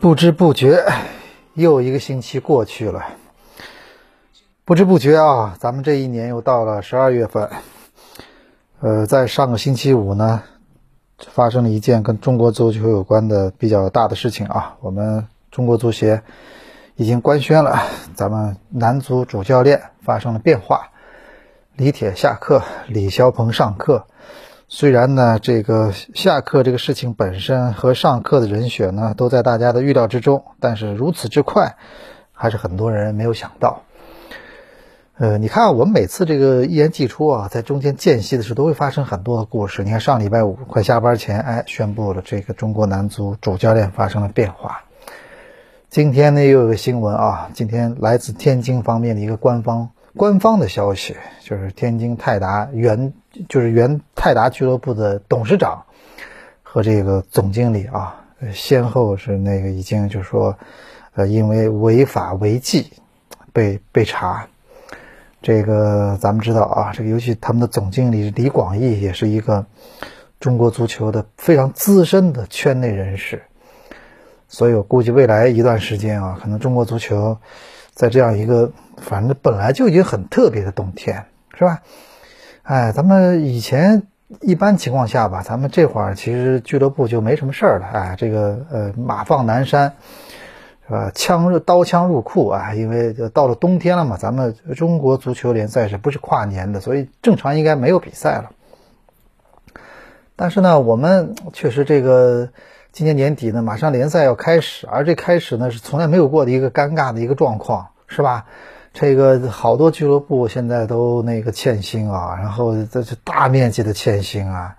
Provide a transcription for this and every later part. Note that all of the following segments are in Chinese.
不知不觉，又一个星期过去了。不知不觉啊，咱们这一年又到了十二月份。呃，在上个星期五呢，发生了一件跟中国足球有关的比较大的事情啊。我们中国足协已经官宣了，咱们男足主教练发生了变化，李铁下课，李霄鹏上课。虽然呢，这个下课这个事情本身和上课的人选呢，都在大家的预料之中，但是如此之快，还是很多人没有想到。呃，你看我们每次这个一言既出啊，在中间间隙的时候，都会发生很多的故事。你看上礼拜五快下班前，哎，宣布了这个中国男足主教练发生了变化。今天呢，又有个新闻啊，今天来自天津方面的一个官方官方的消息，就是天津泰达原就是原泰达俱乐部的董事长和这个总经理啊，先后是那个已经就是说，呃，因为违法违纪被被查。这个咱们知道啊，这个尤其他们的总经理李广义也是一个中国足球的非常资深的圈内人士，所以我估计未来一段时间啊，可能中国足球在这样一个反正本来就已经很特别的冬天，是吧？哎，咱们以前一般情况下吧，咱们这会儿其实俱乐部就没什么事儿了，哎，这个呃马放南山。是吧？枪刀枪入库啊！因为就到了冬天了嘛，咱们中国足球联赛是不是跨年的？所以正常应该没有比赛了。但是呢，我们确实这个今年年底呢，马上联赛要开始，而这开始呢是从来没有过的一个尴尬的一个状况，是吧？这个好多俱乐部现在都那个欠薪啊，然后这是大面积的欠薪啊。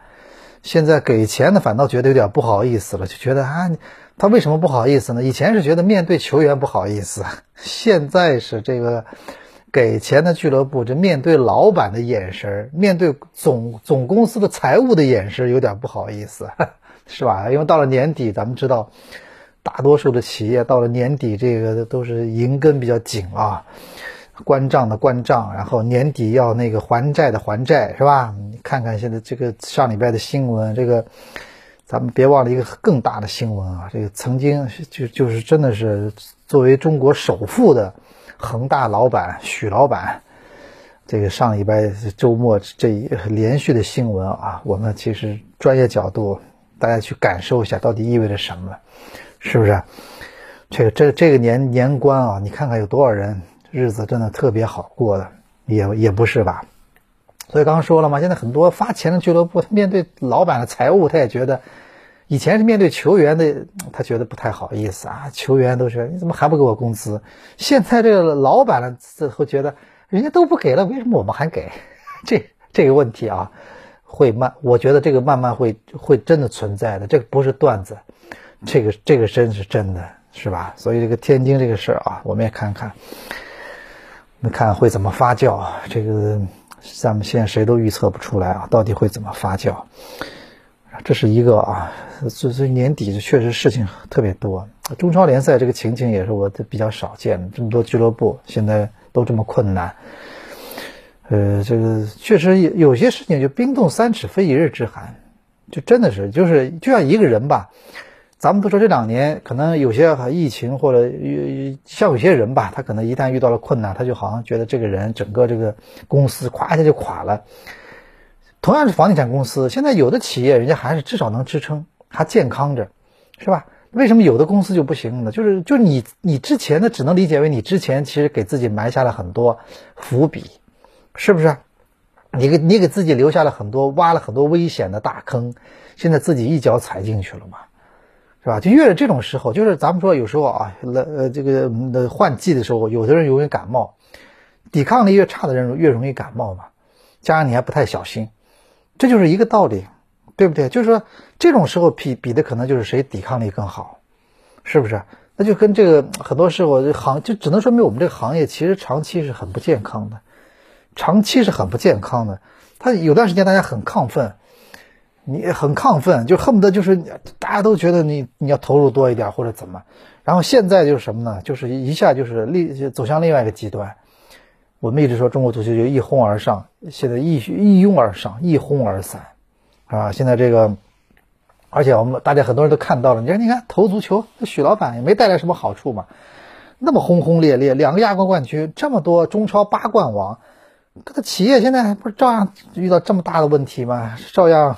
现在给钱的反倒觉得有点不好意思了，就觉得啊。他为什么不好意思呢？以前是觉得面对球员不好意思，现在是这个给钱的俱乐部，这面对老板的眼神，面对总总公司的财务的眼神，有点不好意思，是吧？因为到了年底，咱们知道，大多数的企业到了年底，这个都是银根比较紧啊，关账的关账，然后年底要那个还债的还债，是吧？你看看现在这个上礼拜的新闻，这个。咱们别忘了一个更大的新闻啊！这个曾经就就是真的是作为中国首富的恒大老板许老板，这个上礼拜周末这一连续的新闻啊，我们其实专业角度大家去感受一下，到底意味着什么？是不是？这个这这个年年关啊，你看看有多少人日子真的特别好过的，也也不是吧？所以刚刚说了嘛，现在很多发钱的俱乐部，面对老板的财务，他也觉得，以前是面对球员的，他觉得不太好意思啊。球员都是你怎么还不给我工资？现在这个老板呢，这会觉得人家都不给了，为什么我们还给？这这个问题啊，会慢，我觉得这个慢慢会会真的存在的，这个不是段子，这个这个真是真的，是吧？所以这个天津这个事儿啊，我们也看看，那看会怎么发酵，这个。咱们现在谁都预测不出来啊，到底会怎么发酵？这是一个啊，这这年底确实事情特别多。中超联赛这个情景也是我比较少见的，这么多俱乐部现在都这么困难。呃，这个确实有有些事情就冰冻三尺非一日之寒，就真的是就是就像一个人吧。咱们都说这两年可能有些疫情或者像有些人吧，他可能一旦遇到了困难，他就好像觉得这个人整个这个公司咵一下就垮了。同样是房地产公司，现在有的企业人家还是至少能支撑，还健康着，是吧？为什么有的公司就不行呢？就是就你你之前的只能理解为你之前其实给自己埋下了很多 伏笔，是不是？你给你给自己留下了很多挖了很多危险的大坑，现在自己一脚踩进去了嘛？是吧？就越是这种时候，就是咱们说有时候啊，呃这个那换季的时候，有的人容易感冒，抵抗力越差的人越容易感冒嘛。加上你还不太小心，这就是一个道理。对不对？就是说这种时候比比的可能就是谁抵抗力更好，是不是？那就跟这个很多时候行就只能说明我们这个行业其实长期是很不健康的，长期是很不健康的。他有段时间大家很亢奋，你很亢奋，就恨不得就是大家都觉得你你要投入多一点或者怎么。然后现在就是什么呢？就是一下就是另走向另外一个极端。我们一直说中国足球就一哄而上，现在一一拥而上，一哄而散，啊！现在这个，而且我们大家很多人都看到了，你看，你看投足球，许老板也没带来什么好处嘛，那么轰轰烈烈，两个亚冠冠军，这么多中超八冠王，这个企业现在不是照样遇到这么大的问题吗？照样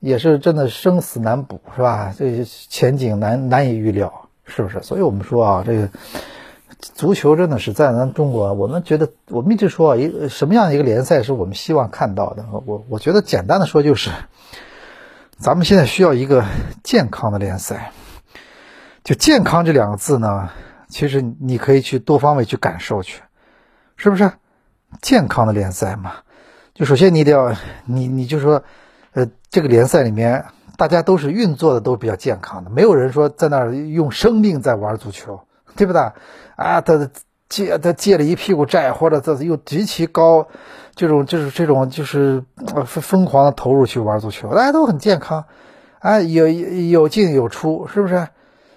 也是真的生死难卜，是吧？这前景难难以预料，是不是？所以我们说啊，这个。足球真的是在咱中国，我们觉得我们一直说一什么样的一个联赛是我们希望看到的？我我觉得简单的说就是，咱们现在需要一个健康的联赛。就健康这两个字呢，其实你可以去多方位去感受去，是不是？健康的联赛嘛，就首先你得要你你就说，呃，这个联赛里面大家都是运作的都比较健康的，没有人说在那儿用生命在玩足球。对不对？啊，他借他借了一屁股债，或者他又极其高，这种就是这种就是疯疯狂的投入去玩足球，大家都很健康，啊，有有进有出，是不是？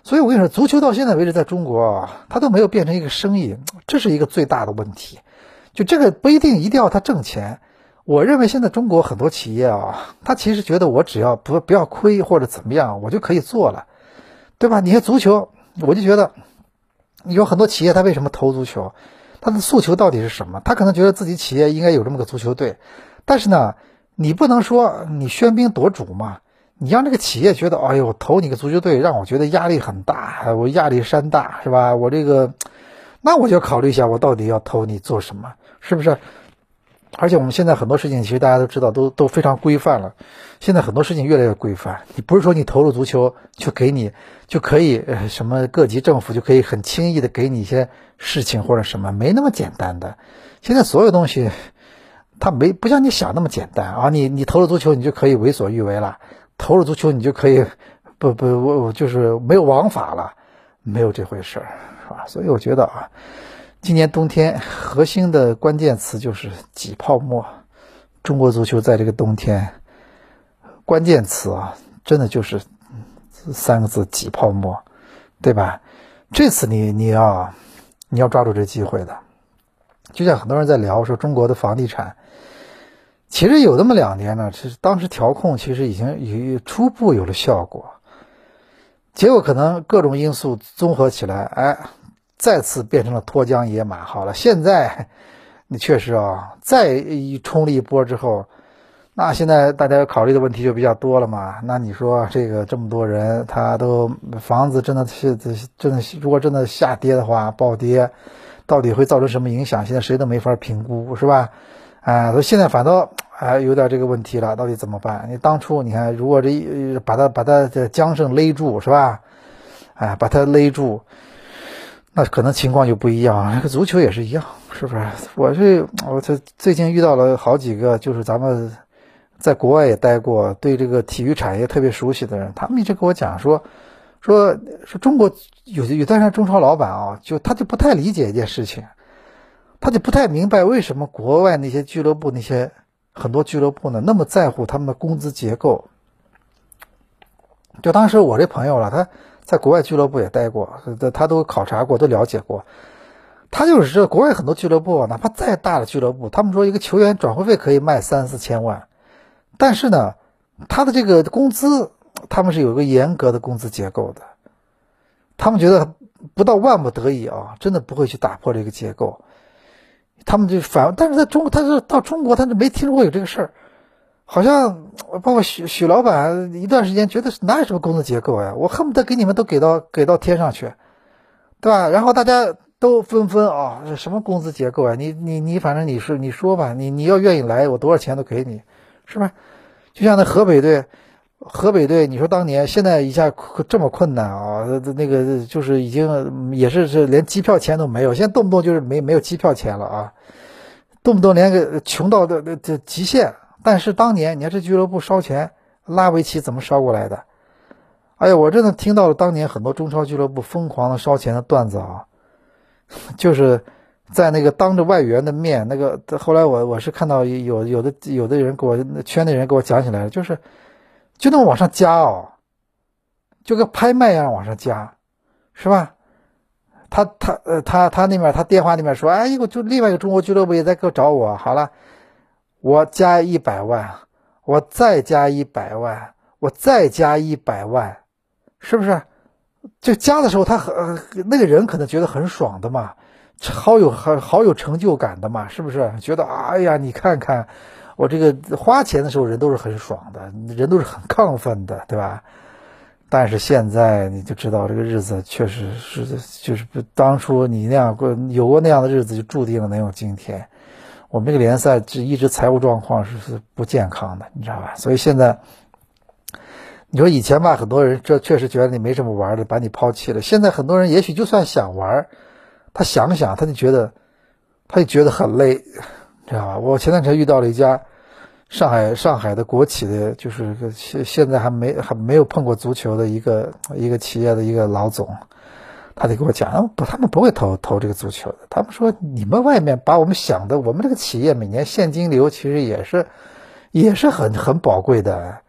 所以我跟你说，足球到现在为止，在中国，它都没有变成一个生意，这是一个最大的问题。就这个不一定一定要他挣钱，我认为现在中国很多企业啊，他其实觉得我只要不不要亏或者怎么样，我就可以做了，对吧？你看足球，我就觉得。有很多企业，他为什么投足球？他的诉求到底是什么？他可能觉得自己企业应该有这么个足球队，但是呢，你不能说你喧宾夺主嘛？你让这个企业觉得，哎呦，投你个足球队，让我觉得压力很大，我压力山大，是吧？我这个，那我就考虑一下，我到底要投你做什么？是不是？而且我们现在很多事情，其实大家都知道，都都非常规范了。现在很多事情越来越规范，你不是说你投入足球就给你就可以什么各级政府就可以很轻易的给你一些事情或者什么，没那么简单的。现在所有东西，它没不像你想那么简单啊！你你投入足球，你就可以为所欲为了；投入足球，你就可以不不我就是没有王法了，没有这回事儿，是吧？所以我觉得啊。今年冬天核心的关键词就是挤泡沫。中国足球在这个冬天，关键词啊，真的就是三个字：挤泡沫，对吧？这次你你要你要抓住这机会的。就像很多人在聊说中国的房地产，其实有那么两年呢，其实当时调控其实已经有初步有了效果，结果可能各种因素综合起来，哎。再次变成了脱缰野马。好了，现在你确实啊，再一冲了一波之后，那现在大家要考虑的问题就比较多了嘛。那你说这个这么多人，他都房子真的是真的，如果真的下跌的话，暴跌，到底会造成什么影响？现在谁都没法评估，是吧？哎，说现在反倒哎有点这个问题了，到底怎么办？你当初你看，如果这把他把他这缰绳勒住，是吧？哎，把他勒住。那可能情况就不一样，那个足球也是一样，是不是？我这我这最近遇到了好几个，就是咱们在国外也待过，对这个体育产业特别熟悉的人，他们一直跟我讲说，说说中国有有段时间中超老板啊，就他就不太理解一件事情，他就不太明白为什么国外那些俱乐部那些很多俱乐部呢那么在乎他们的工资结构。就当时我这朋友了，他。在国外俱乐部也待过，他都考察过，都了解过。他就是这国外很多俱乐部，哪怕再大的俱乐部，他们说一个球员转会费可以卖三四千万，但是呢，他的这个工资，他们是有一个严格的工资结构的。他们觉得不到万不得已啊，真的不会去打破这个结构。他们就反，但是在中国，他是到中国，他是没听说过有这个事儿。好像包括许许老板一段时间觉得哪有什么工资结构呀？我恨不得给你们都给到给到天上去，对吧？然后大家都纷纷啊，什么工资结构啊？你你你，反正你是你说吧，你你要愿意来，我多少钱都给你，是吧？就像那河北队，河北队，你说当年现在一下这么困难啊？那个就是已经也是是连机票钱都没有，现在动不动就是没没有机票钱了啊，动不动连个穷到的这极限。但是当年你看这俱乐部烧钱拉维奇怎么烧过来的？哎呀，我真的听到了当年很多中超俱乐部疯狂的烧钱的段子啊，就是在那个当着外援的面，那个后来我我是看到有有的有的人给我圈内人给我讲起来了，就是就那么往上加哦，就跟拍卖一样往上加，是吧？他他呃他他那边他电话那边说，哎，一个就另外一个中国俱乐部也在给我找我，好了，我加一百万，我再加一百万，我再加一百万。是不是？就加的时候，他很那个人可能觉得很爽的嘛，好有好好有成就感的嘛，是不是？觉得哎呀，你看看我这个花钱的时候，人都是很爽的，人都是很亢奋的，对吧？但是现在你就知道，这个日子确实是就是当初你那样过有过那样的日子，就注定了能有今天。我们这个联赛这一直财务状况是是不健康的，你知道吧？所以现在。你说以前吧，很多人这确实觉得你没什么玩的，把你抛弃了。现在很多人也许就算想玩，他想想他就觉得，他就觉得很累，知道吧？我前段时间遇到了一家上海上海的国企的，就是现现在还没还没有碰过足球的一个一个企业的一个老总，他得跟我讲，不，他们不会投投这个足球的。他们说你们外面把我们想的，我们这个企业每年现金流其实也是也是很很宝贵的。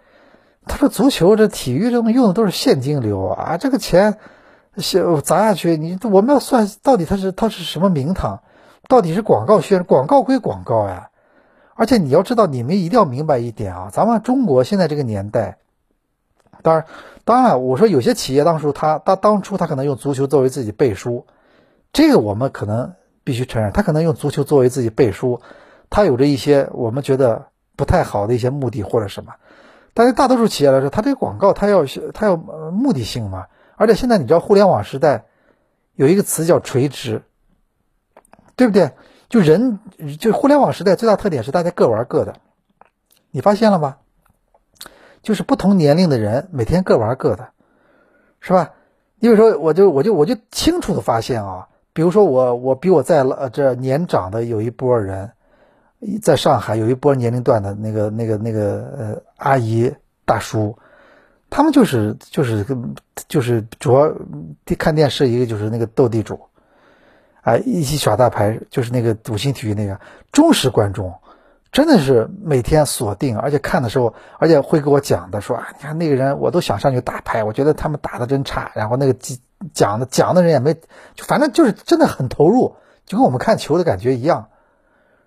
他说：“足球这体育中用的都是现金流啊，这个钱，砸下去，你我们要算到底它是它是什么名堂，到底是广告宣广告归广告呀。而且你要知道，你们一定要明白一点啊，咱们中国现在这个年代，当然当然，我说有些企业当初他他当初他可能用足球作为自己背书，这个我们可能必须承认，他可能用足球作为自己背书，他有着一些我们觉得不太好的一些目的或者什么。”但是大多数企业来说，它这个广告它要它要目的性嘛，而且现在你知道互联网时代有一个词叫垂直，对不对？就人就互联网时代最大特点是大家各玩各的，你发现了吗？就是不同年龄的人每天各玩各的，是吧？你比如说，我就我就我就清楚的发现啊，比如说我我比我在这年长的有一波人。在上海有一波年龄段的那个、那个、那个呃阿姨大叔，他们就是就是就是主要看电视，一个就是那个斗地主，啊，一起耍大牌，就是那个五星体育那个忠实观众，真的是每天锁定，而且看的时候，而且会给我讲的说啊，你看那个人，我都想上去打牌，我觉得他们打的真差，然后那个讲的讲的人也没，就反正就是真的很投入，就跟我们看球的感觉一样，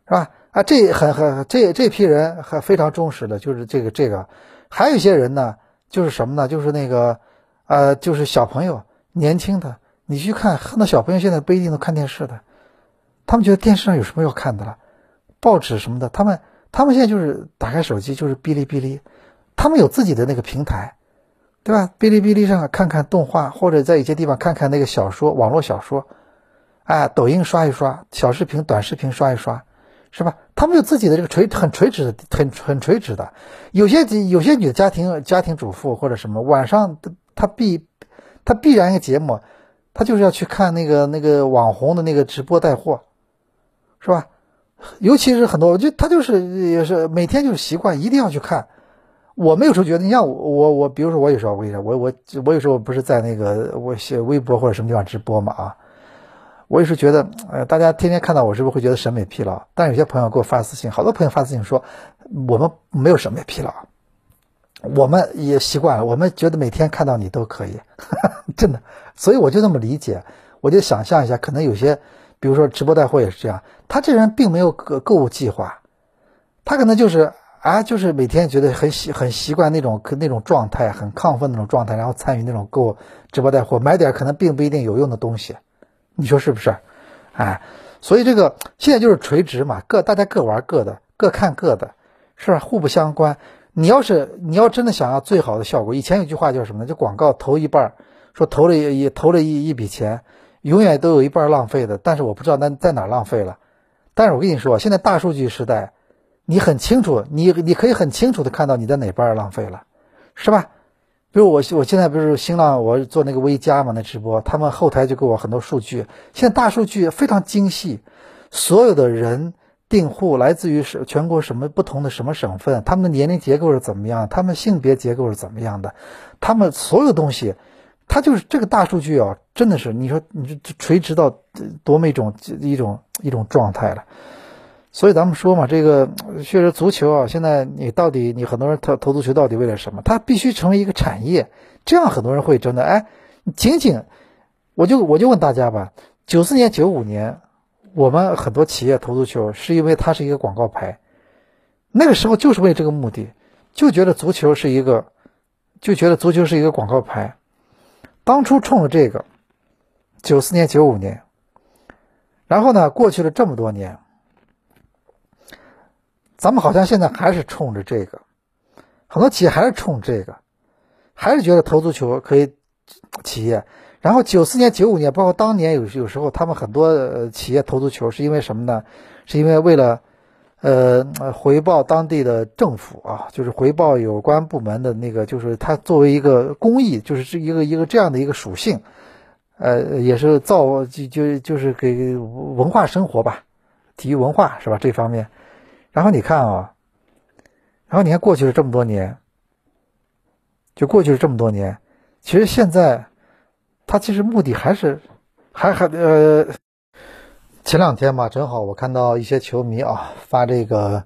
是吧？啊，这很很这这批人还非常忠实的，就是这个这个，还有一些人呢，就是什么呢？就是那个，呃，就是小朋友，年轻的，你去看，很多小朋友现在不一定都看电视的，他们觉得电视上有什么要看的了，报纸什么的，他们他们现在就是打开手机就是哔哩哔哩，他们有自己的那个平台，对吧？哔哩哔哩上看看动画，或者在一些地方看看那个小说，网络小说，哎，抖音刷一刷，小视频、短视频刷一刷。是吧？他们有自己的这个垂很垂直的很很垂直的，有些有些女的家庭家庭主妇或者什么晚上她必她必然一个节目，她就是要去看那个那个网红的那个直播带货，是吧？尤其是很多，我觉得她就是也是每天就是习惯一定要去看。我没有时候觉得，你像我我我，比如说我有时候我，我我我有时候不是在那个我写微博或者什么地方直播嘛啊。我有时候觉得，呃，大家天天看到我，是不是会觉得审美疲劳？但有些朋友给我发私信，好多朋友发私信说，我们没有审美疲劳，我们也习惯了，我们觉得每天看到你都可以，真的。所以我就这么理解，我就想象一下，可能有些，比如说直播带货也是这样，他这人并没有购购物计划，他可能就是啊，就是每天觉得很习很习惯那种那种状态，很亢奋那种状态，然后参与那种购物直播带货，买点可能并不一定有用的东西。你说是不是？哎，所以这个现在就是垂直嘛，各大家各玩各的，各看各的，是吧？互不相关。你要是你要真的想要最好的效果，以前有句话叫什么呢？就广告投一半，说投了一投了一一笔钱，永远都有一半浪费的。但是我不知道那在哪浪费了。但是我跟你说，现在大数据时代，你很清楚，你你可以很清楚的看到你在哪半浪费了，是吧？比如我我现在不是新浪，我做那个微加嘛，那直播，他们后台就给我很多数据。现在大数据非常精细，所有的人订户来自于是全国什么不同的什么省份，他们的年龄结构是怎么样，他们性别结构是怎么样的，他们所有东西，它就是这个大数据啊，真的是你说你这垂直到多么一种一种一种状态了。所以咱们说嘛，这个确实足球啊，现在你到底你很多人投投足球到底为了什么？它必须成为一个产业，这样很多人会真的哎，仅仅我就我就问大家吧，九四年九五年。我们很多企业投足球，是因为它是一个广告牌，那个时候就是为这个目的，就觉得足球是一个，就觉得足球是一个广告牌，当初冲着这个，九四年、九五年，然后呢，过去了这么多年，咱们好像现在还是冲着这个，很多企业还是冲这个，还是觉得投足球可以，企业。然后九四年、九五年，包括当年有有时候，他们很多企业投足球是因为什么呢？是因为为了，呃，回报当地的政府啊，就是回报有关部门的那个，就是它作为一个公益，就是是一个一个这样的一个属性，呃，也是造就就就是给文化生活吧，体育文化是吧？这方面。然后你看啊，然后你看过去了这么多年，就过去了这么多年，其实现在。他其实目的还是，还还呃，前两天嘛，正好我看到一些球迷啊发这个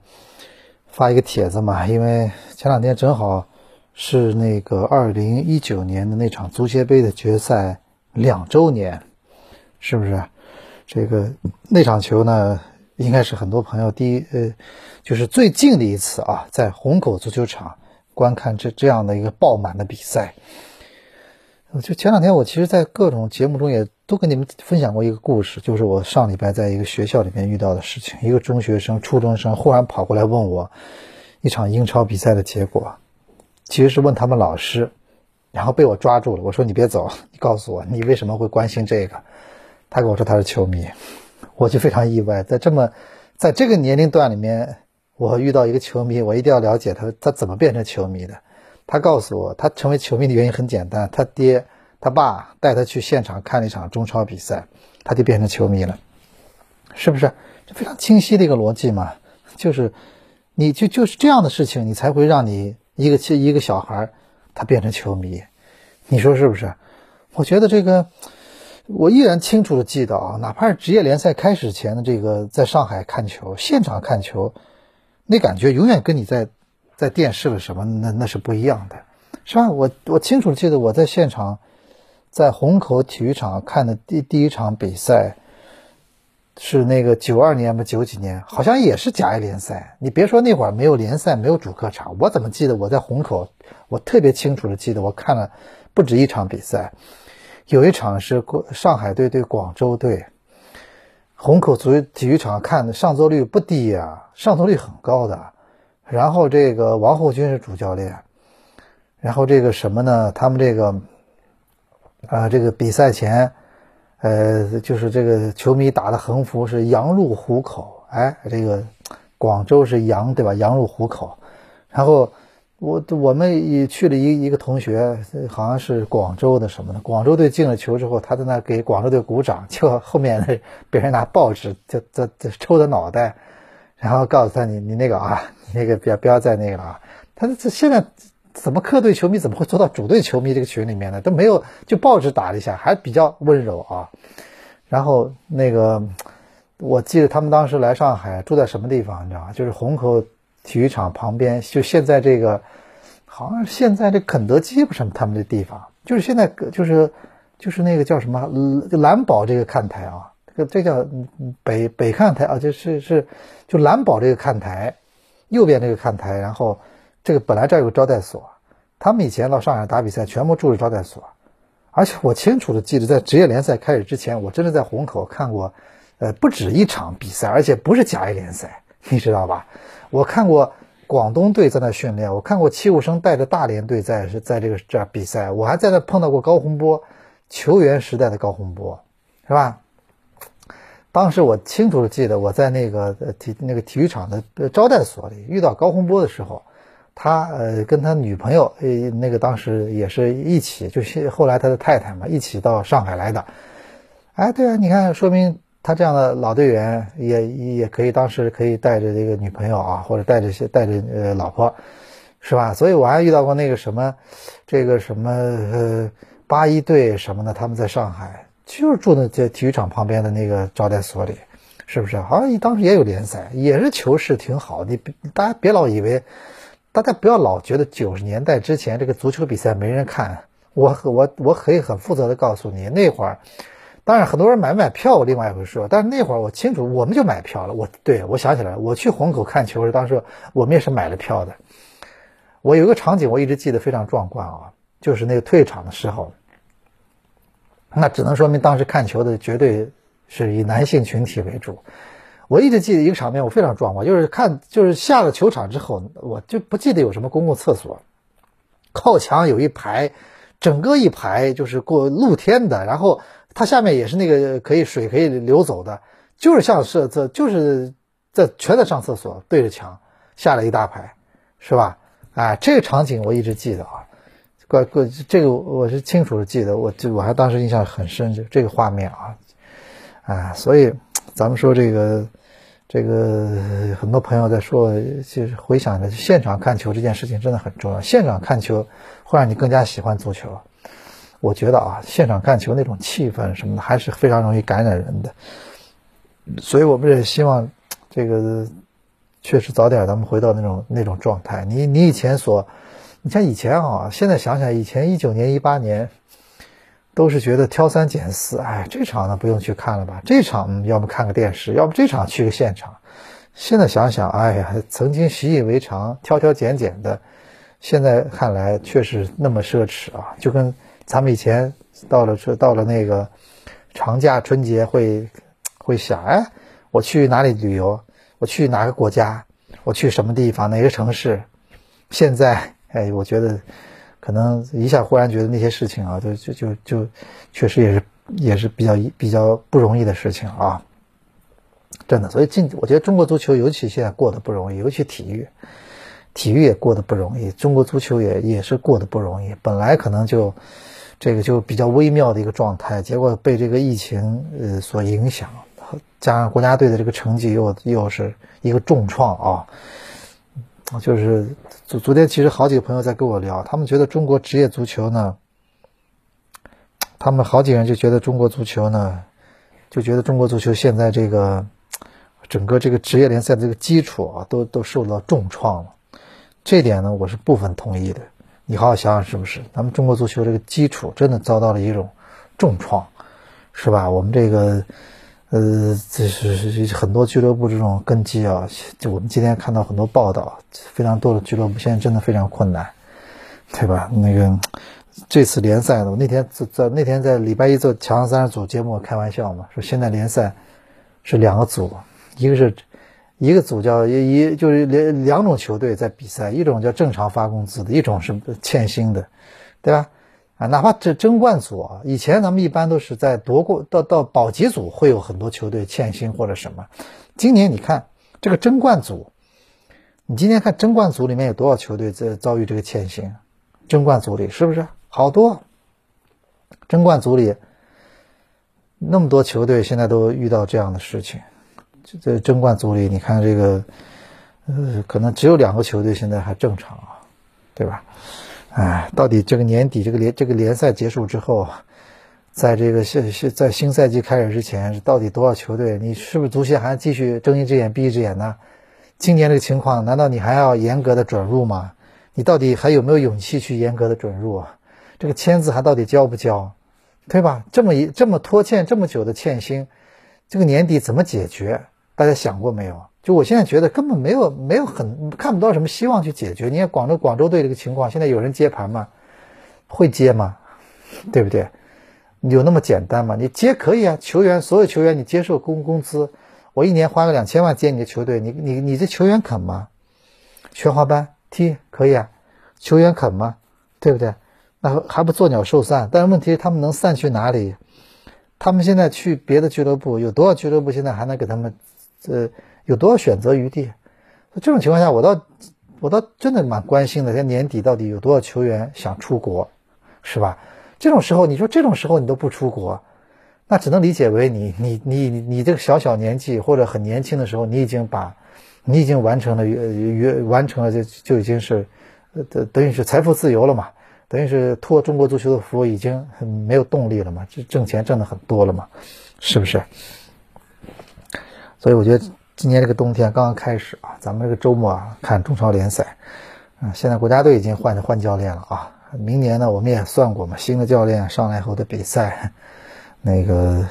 发一个帖子嘛，因为前两天正好是那个二零一九年的那场足协杯的决赛两周年，是不是？这个那场球呢，应该是很多朋友第一呃，就是最近的一次啊，在虹口足球场观看这这样的一个爆满的比赛。就前两天，我其实，在各种节目中也都跟你们分享过一个故事，就是我上礼拜在一个学校里面遇到的事情。一个中学生、初中生忽然跑过来问我一场英超比赛的结果，其实是问他们老师，然后被我抓住了。我说：“你别走，你告诉我，你为什么会关心这个？”他跟我说他是球迷，我就非常意外，在这么在这个年龄段里面，我遇到一个球迷，我一定要了解他，他怎么变成球迷的。他告诉我，他成为球迷的原因很简单，他爹、他爸带他去现场看了一场中超比赛，他就变成球迷了，是不是？这非常清晰的一个逻辑嘛，就是，你就就是这样的事情，你才会让你一个一个小孩他变成球迷，你说是不是？我觉得这个，我依然清楚的记得啊，哪怕是职业联赛开始前的这个在上海看球，现场看球，那感觉永远跟你在。在电视了什么？那那是不一样的，是吧？我我清楚记得我在现场，在虹口体育场看的第第一场比赛，是那个九二年吧，九几年，好像也是甲 A 联赛。你别说那会儿没有联赛，没有主客场，我怎么记得我在虹口？我特别清楚的记得我看了不止一场比赛，有一场是上海队对广州队，虹口足体育场看的上座率不低呀，上座率很高的。然后这个王厚军是主教练，然后这个什么呢？他们这个，啊，这个比赛前，呃，就是这个球迷打的横幅是“羊入虎口”，哎，这个广州是羊对吧？羊入虎口。然后我我们也去了一一个同学，好像是广州的什么的，广州队进了球之后，他在那给广州队鼓掌，就后面的别人拿报纸就就就抽他脑袋。然后告诉他你你那个啊，你那个不要不要再那个了啊！他这现在怎么客队球迷怎么会做到主队球迷这个群里面呢？都没有，就报纸打了一下，还比较温柔啊。然后那个我记得他们当时来上海住在什么地方，你知道吗？就是虹口体育场旁边，就现在这个好像现在这肯德基不是他们的地方，就是现在就是就是那个叫什么蓝宝这个看台啊。这叫北北看台啊，就是是就蓝宝这个看台，右边这个看台，然后这个本来这儿有个招待所，他们以前到上海打比赛全部住的招待所，而且我清楚的记得在职业联赛开始之前，我真的在虹口看过，呃不止一场比赛，而且不是甲 A 联赛，你知道吧？我看过广东队在那训练，我看过戚务生带着大连队在是在这个这儿比赛，我还在那碰到过高洪波，球员时代的高洪波，是吧？当时我清楚的记得，我在那个体那个体育场的招待所里遇到高洪波的时候，他呃跟他女朋友呃那个当时也是一起，就是后来他的太太嘛一起到上海来的。哎，对啊，你看，说明他这样的老队员也也可以，当时可以带着这个女朋友啊，或者带着些带着呃老婆，是吧？所以我还遇到过那个什么，这个什么呃八一队什么的，他们在上海就是住那在体育场旁边的那个招待所里，是不是？好像当时也有联赛，也是球市挺好。你大家别老以为，大家不要老觉得九十年代之前这个足球比赛没人看。我我我可以很负责的告诉你，那会儿。当然，很多人买不买票另外一回事。但是那会儿我清楚，我们就买票了。我对我想起来了，我去虹口看球时，当时我们也是买了票的。我有一个场景，我一直记得非常壮观啊，就是那个退场的时候。那只能说明当时看球的绝对是以男性群体为主。我一直记得一个场面，我非常壮观，就是看就是下了球场之后，我就不记得有什么公共厕所，靠墙有一排，整个一排就是过露天的，然后。它下面也是那个可以水可以流走的，就是像是这就是在全在上厕所对着墙下了一大排，是吧？哎，这个场景我一直记得啊，怪怪这个我是清楚的记得，我就我还当时印象很深，就这个画面啊，啊，所以咱们说这个这个很多朋友在说，其实回想着现场看球这件事情真的很重要，现场看球会让你更加喜欢足球。我觉得啊，现场看球那种气氛什么的，还是非常容易感染人的。所以我们也希望，这个确实早点咱们回到那种那种状态。你你以前所，你像以前啊，现在想想，以前一九年、一八年，都是觉得挑三拣四，哎，这场呢不用去看了吧？这场要么看个电视，要么这场去个现场。现在想想，哎呀，曾经习以为常、挑挑拣拣的，现在看来确实那么奢侈啊，就跟。咱们以前到了这到了那个长假春节会会想哎，我去哪里旅游？我去哪个国家？我去什么地方？哪个城市？现在哎，我觉得可能一下忽然觉得那些事情啊，就就就就确实也是也是比较比较不容易的事情啊，真的。所以近我觉得中国足球尤其现在过得不容易，尤其体育，体育也过得不容易，中国足球也也是过得不容易。本来可能就。这个就比较微妙的一个状态，结果被这个疫情呃所影响，加上国家队的这个成绩又又是一个重创啊。就是昨昨天其实好几个朋友在跟我聊，他们觉得中国职业足球呢，他们好几个人就觉得中国足球呢，就觉得中国足球现在这个整个这个职业联赛的这个基础啊，都都受到重创了。这点呢，我是部分同意的。你好好想想，是不是咱们中国足球这个基础真的遭到了一种重创，是吧？我们这个，呃，这是很多俱乐部这种根基啊，就我们今天看到很多报道，非常多的俱乐部现在真的非常困难，对吧？那个这次联赛呢，我那天在在那天在礼拜一做强三十组节目开玩笑嘛，说现在联赛是两个组，一个是。一个组叫一一就是两两种球队在比赛，一种叫正常发工资的，一种是欠薪的，对吧？啊，哪怕这争冠组啊，以前咱们一般都是在夺过到到保级组会有很多球队欠薪或者什么。今年你看这个争冠组，你今天看争冠组里面有多少球队在遭遇这个欠薪？争冠组里是不是好多？争冠组里那么多球队现在都遇到这样的事情。在争冠组里，你看这个，呃，可能只有两个球队现在还正常啊，对吧？哎，到底这个年底这个联这个联赛结束之后，在这个新新在新赛季开始之前，到底多少球队？你是不是足协还继续睁一只眼闭一只眼呢？今年这个情况，难道你还要严格的准入吗？你到底还有没有勇气去严格的准入啊？这个签字还到底交不交？对吧？这么一这么拖欠这么久的欠薪，这个年底怎么解决？大家想过没有？就我现在觉得根本没有没有很看不到什么希望去解决。你看广州广州队这个情况，现在有人接盘吗？会接吗？对不对？有那么简单吗？你接可以啊，球员所有球员你接受工工资，我一年花个两千万接你的球队，你你你这球员肯吗？全华班踢可以啊，球员肯吗？对不对？那还不作鸟兽散？但是问题他们能散去哪里？他们现在去别的俱乐部，有多少俱乐部现在还能给他们？这有多少选择余地？这种情况下，我倒我倒真的蛮关心的。在年底到底有多少球员想出国，是吧？这种时候，你说这种时候你都不出国，那只能理解为你你你你这个小小年纪或者很年轻的时候，你已经把，你已经完成了约约完成了就就已经是，呃等于是财富自由了嘛，等于是托中国足球的福已经很没有动力了嘛，这挣钱挣的很多了嘛，是不是？所以我觉得今年这个冬天刚刚开始啊，咱们这个周末啊看中超联赛，啊现在国家队已经换换教练了啊，明年呢我们也算过嘛，新的教练上来后的比赛。那个，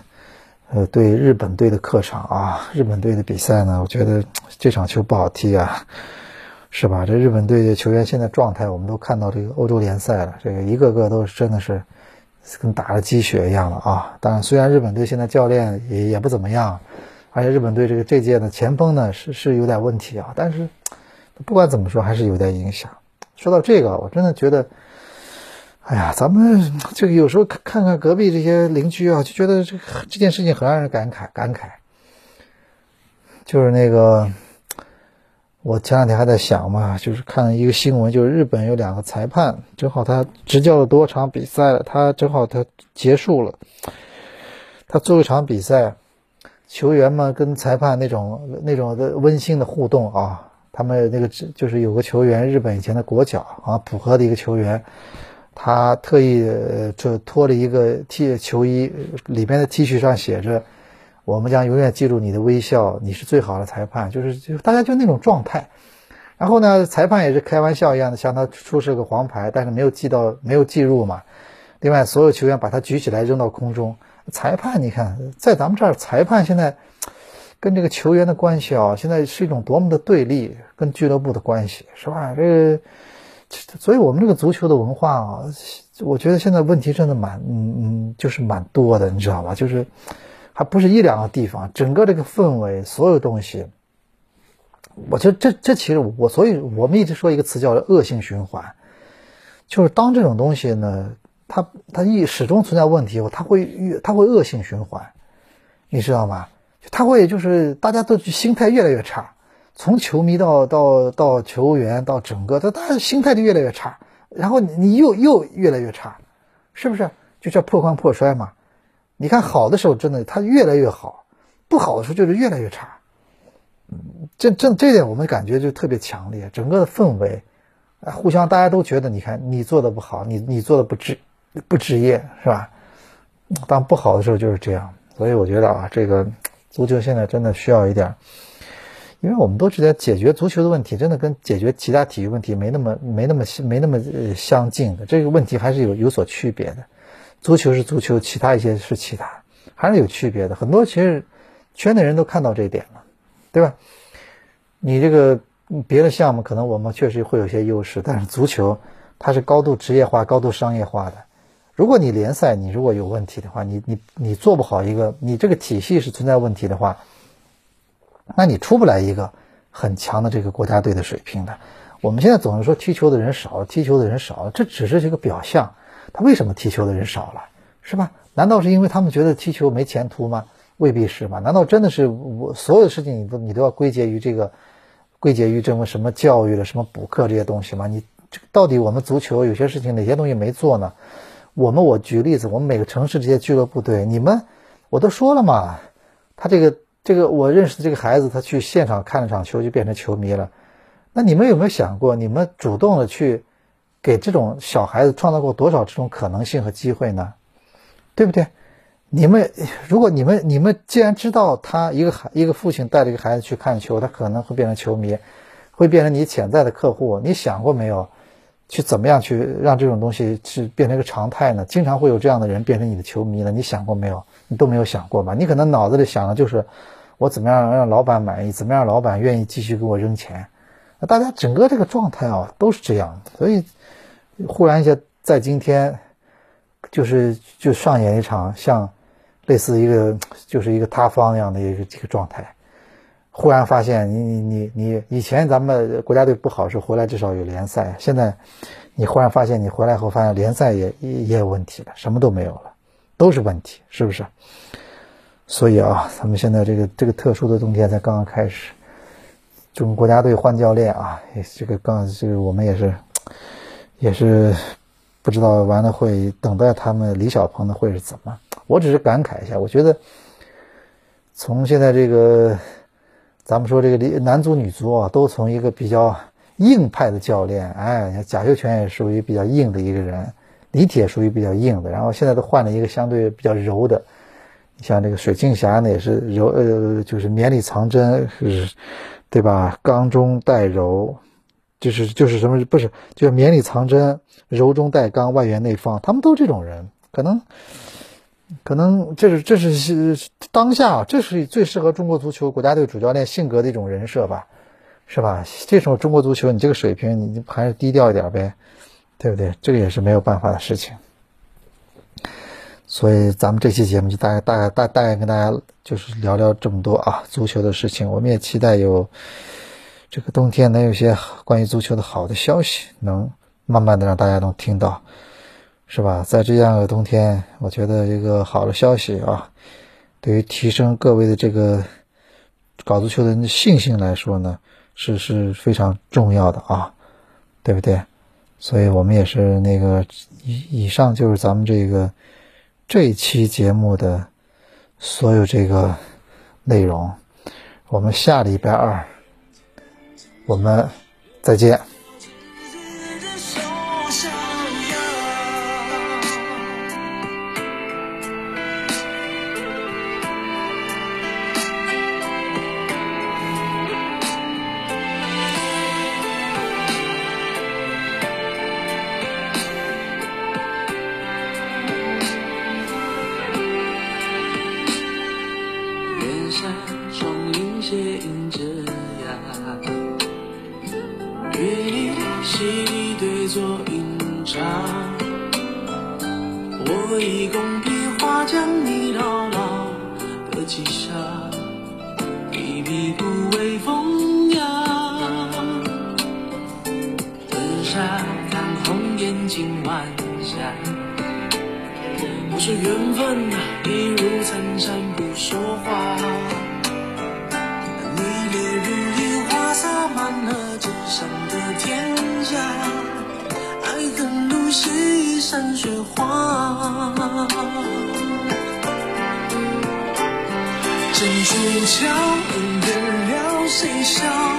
呃，对日本队的客场啊，日本队的比赛呢，我觉得这场球不好踢啊，是吧？这日本队的球员现在状态，我们都看到这个欧洲联赛了，这个一个个都是真的是跟打了鸡血一样了啊！当然，虽然日本队现在教练也也不怎么样，而且日本队这个这届的前锋呢是是有点问题啊，但是不管怎么说，还是有点影响。说到这个，我真的觉得。哎呀，咱们这个有时候看看隔壁这些邻居啊，就觉得这这件事情很让人感慨感慨。就是那个，我前两天还在想嘛，就是看一个新闻，就是日本有两个裁判，正好他执教了多场比赛了，他正好他结束了，他做一场比赛，球员们跟裁判那种那种的温馨的互动啊，他们那个就是有个球员，日本以前的国脚啊，浦和的一个球员。他特意就脱了一个 T 球衣，里边的 T 恤上写着：“我们将永远记住你的微笑，你是最好的裁判。”就是就大家就那种状态。然后呢，裁判也是开玩笑一样的向他出示个黄牌，但是没有记到，没有记入嘛。另外，所有球员把他举起来扔到空中。裁判，你看，在咱们这儿，裁判现在跟这个球员的关系啊，现在是一种多么的对立，跟俱乐部的关系是吧？这个。所以，我们这个足球的文化啊，我觉得现在问题真的蛮，嗯嗯，就是蛮多的，你知道吧？就是还不是一两个地方，整个这个氛围，所有东西，我觉得这这其实我，所以我们一直说一个词叫恶性循环，就是当这种东西呢，它它一始终存在问题后，它会越它会恶性循环，你知道吗？它会就是大家都心态越来越差。从球迷到到到球员到整个，他他心态就越来越差，然后你又又越来越差，是不是？就叫破罐破摔嘛。你看好的时候真的他越来越好，不好的时候就是越来越差。这这这点我们感觉就特别强烈，整个的氛围，互相大家都觉得，你看你做的不好，你你做的不值不职业是吧？当不好的时候就是这样，所以我觉得啊，这个足球现在真的需要一点。因为我们都知道，解决足球的问题，真的跟解决其他体育问题没那么、没那么、没那么相近的。这个问题还是有有所区别的。足球是足球，其他一些是其他，还是有区别的。很多其实圈内人都看到这一点了，对吧？你这个别的项目可能我们确实会有些优势，但是足球它是高度职业化、高度商业化的。如果你联赛你如果有问题的话，你你你做不好一个，你这个体系是存在问题的话。那你出不来一个很强的这个国家队的水平的。我们现在总是说踢球的人少，踢球的人少，这只是一个表象。他为什么踢球的人少了，是吧？难道是因为他们觉得踢球没前途吗？未必是吧？难道真的是我所有的事情你都你都要归结于这个，归结于这么什么教育的什么补课这些东西吗？你这到底我们足球有些事情哪些东西没做呢？我们我举例子，我们每个城市这些俱乐部队，你们我都说了嘛，他这个。这个我认识的这个孩子，他去现场看了场球就变成球迷了。那你们有没有想过，你们主动的去给这种小孩子创造过多少这种可能性和机会呢？对不对？你们如果你们你们既然知道他一个孩一个父亲带着一个孩子去看球，他可能会变成球迷，会变成你潜在的客户，你想过没有？去怎么样去让这种东西去变成一个常态呢？经常会有这样的人变成你的球迷了，你想过没有？你都没有想过吧？你可能脑子里想的就是。我怎么样让老板满意？怎么样老板愿意继续给我扔钱？那大家整个这个状态啊，都是这样。所以，忽然一下在今天，就是就上演一场像类似一个就是一个塌方一样的一个这个状态。忽然发现，你你你你以前咱们国家队不好时候回来至少有联赛，现在你忽然发现你回来后发现联赛也也有问题了，什么都没有了，都是问题，是不是？所以啊，咱们现在这个这个特殊的冬天才刚刚开始，中国家队换教练啊，这个刚这个我们也是也是不知道完了会等待他们李小鹏的会是怎么我只是感慨一下，我觉得从现在这个咱们说这个男足女足啊，都从一个比较硬派的教练，哎，贾秀全也属于比较硬的一个人，李铁属于比较硬的，然后现在都换了一个相对比较柔的。像这个水镜侠呢，也是柔呃，就是绵里藏针，是，对吧？刚中带柔，就是就是什么？不是，就是绵里藏针，柔中带刚，外圆内方。他们都这种人，可能，可能这是这是当下，这是最适合中国足球国家队主教练性格的一种人设吧，是吧？这种中国足球，你这个水平，你还是低调一点呗，对不对？这个也是没有办法的事情。所以咱们这期节目就大概大概大大概跟大家就是聊聊这么多啊足球的事情。我们也期待有这个冬天能有些关于足球的好的消息，能慢慢的让大家能听到，是吧？在这样的冬天，我觉得一个好的消息啊，对于提升各位的这个搞足球的信心来说呢，是是非常重要的啊，对不对？所以我们也是那个以以上就是咱们这个。这一期节目的所有这个内容，我们下礼拜二，我们再见。对席对坐饮茶，我以工笔画将你牢牢的记下，一笔不为风雅。灯下看红颜尽晚霞，我说缘分啊，一如参禅不说话，你列入。上的天下，爱恨如西山雪花，剑出鞘，恩怨了，谁笑？